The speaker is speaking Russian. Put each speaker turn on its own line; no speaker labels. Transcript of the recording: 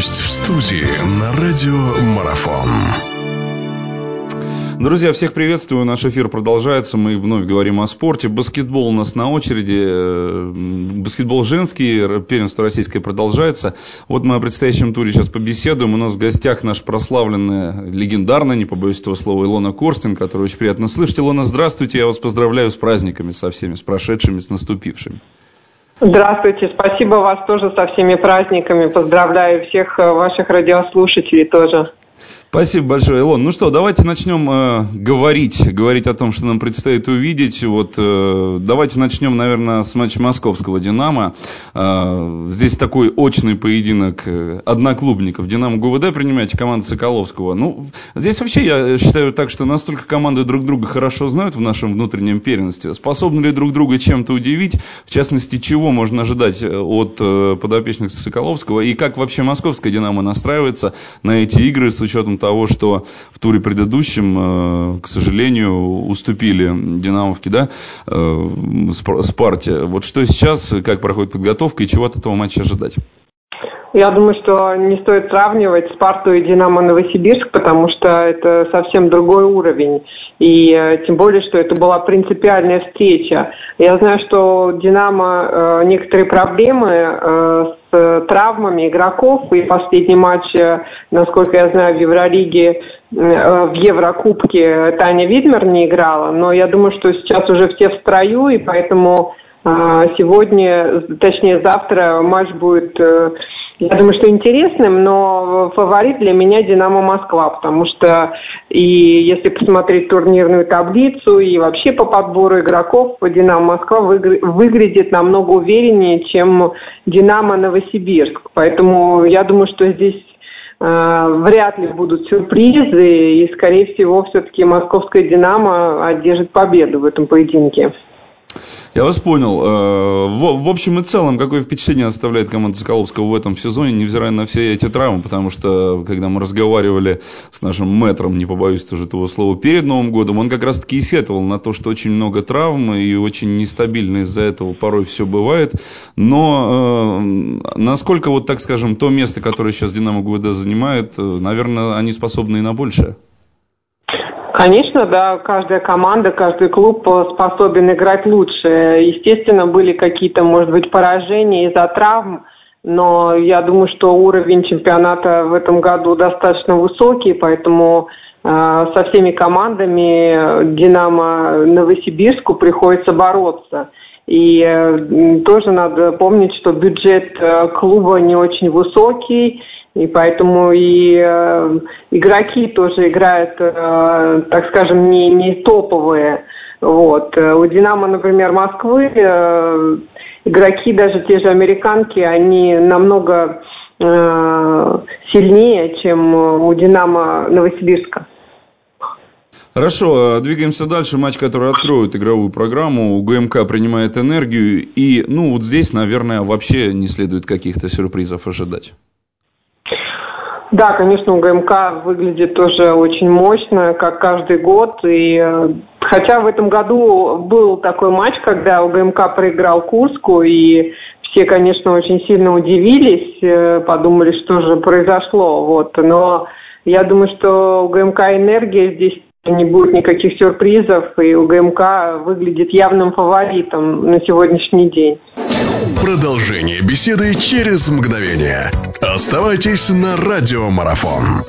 Гость в студии на радио Марафон.
Друзья, всех приветствую. Наш эфир продолжается. Мы вновь говорим о спорте. Баскетбол у нас на очереди. Э, баскетбол женский. Первенство российское продолжается. Вот мы о предстоящем туре сейчас побеседуем. У нас в гостях наш прославленная, легендарная, не побоюсь этого слова, Илона Корстин, которую очень приятно слышать. Илона, здравствуйте. Я вас поздравляю с праздниками со всеми, с прошедшими, с наступившими.
Здравствуйте, спасибо вас тоже со всеми праздниками. Поздравляю всех э, ваших радиослушателей тоже.
Спасибо большое, Илон. Ну что, давайте начнем э, говорить, говорить о том, что нам предстоит увидеть. Вот э, давайте начнем, наверное, с матча московского «Динамо». Э, здесь такой очный поединок э, одноклубников. «Динамо» ГУВД принимаете, команда Соколовского. Ну, здесь вообще я считаю так, что настолько команды друг друга хорошо знают в нашем внутреннем первенстве. Способны ли друг друга чем-то удивить? В частности, чего можно ожидать э, от э, подопечных Соколовского? И как вообще московская «Динамо» настраивается на эти игры с учетом того, что в туре предыдущем, э, к сожалению, уступили Динамовки, да, э, Спарте. Вот что сейчас, как проходит подготовка и чего от этого матча ожидать?
Я думаю, что не стоит сравнивать Спарту и Динамо Новосибирск, потому что это совсем другой уровень. И э, тем более, что это была принципиальная встреча. Я знаю, что Динамо э, некоторые проблемы э, с травмами игроков. И последний матч, насколько я знаю, в Евролиге, в Еврокубке Таня Видмер не играла. Но я думаю, что сейчас уже все в строю, и поэтому сегодня, точнее завтра матч будет я думаю, что интересным, но фаворит для меня «Динамо Москва», потому что и если посмотреть турнирную таблицу и вообще по подбору игроков, «Динамо Москва» выглядит намного увереннее, чем «Динамо Новосибирск». Поэтому я думаю, что здесь э, вряд ли будут сюрпризы, и, скорее всего, все-таки московская «Динамо» одержит победу в этом поединке.
Я вас понял. Э, в, общем и целом, какое впечатление оставляет команда Соколовского в этом сезоне, невзирая на все эти травмы, потому что, когда мы разговаривали с нашим мэтром, не побоюсь тоже этого слова, перед Новым годом, он как раз-таки и сетовал на то, что очень много травм и очень нестабильно из-за этого порой все бывает. Но э, насколько, вот так скажем, то место, которое сейчас Динамо ГУВД занимает, э, наверное, они способны и на большее?
Конечно, да, каждая команда, каждый клуб способен играть лучше. Естественно, были какие-то, может быть, поражения из-за травм, но я думаю, что уровень чемпионата в этом году достаточно высокий, поэтому э, со всеми командами Динамо Новосибирску приходится бороться. И э, тоже надо помнить, что бюджет э, клуба не очень высокий, и поэтому и э, игроки тоже играют, э, так скажем, не, не топовые. Вот. У Динамо, например, Москвы э, игроки, даже те же американки, они намного э, сильнее, чем у Динамо Новосибирска.
Хорошо, двигаемся дальше. Матч, который откроет игровую программу. ГМК принимает энергию. И, ну, вот здесь, наверное, вообще не следует каких-то сюрпризов ожидать.
Да, конечно, у ГМК выглядит тоже очень мощно, как каждый год. И э, хотя в этом году был такой матч, когда ГМК проиграл Курску, и все, конечно, очень сильно удивились, э, подумали, что же произошло. Вот. Но я думаю, что у ГМК энергия здесь не будет никаких сюрпризов, и у ГМК выглядит явным фаворитом на сегодняшний день.
Продолжение беседы через мгновение. Оставайтесь на радиомарафон.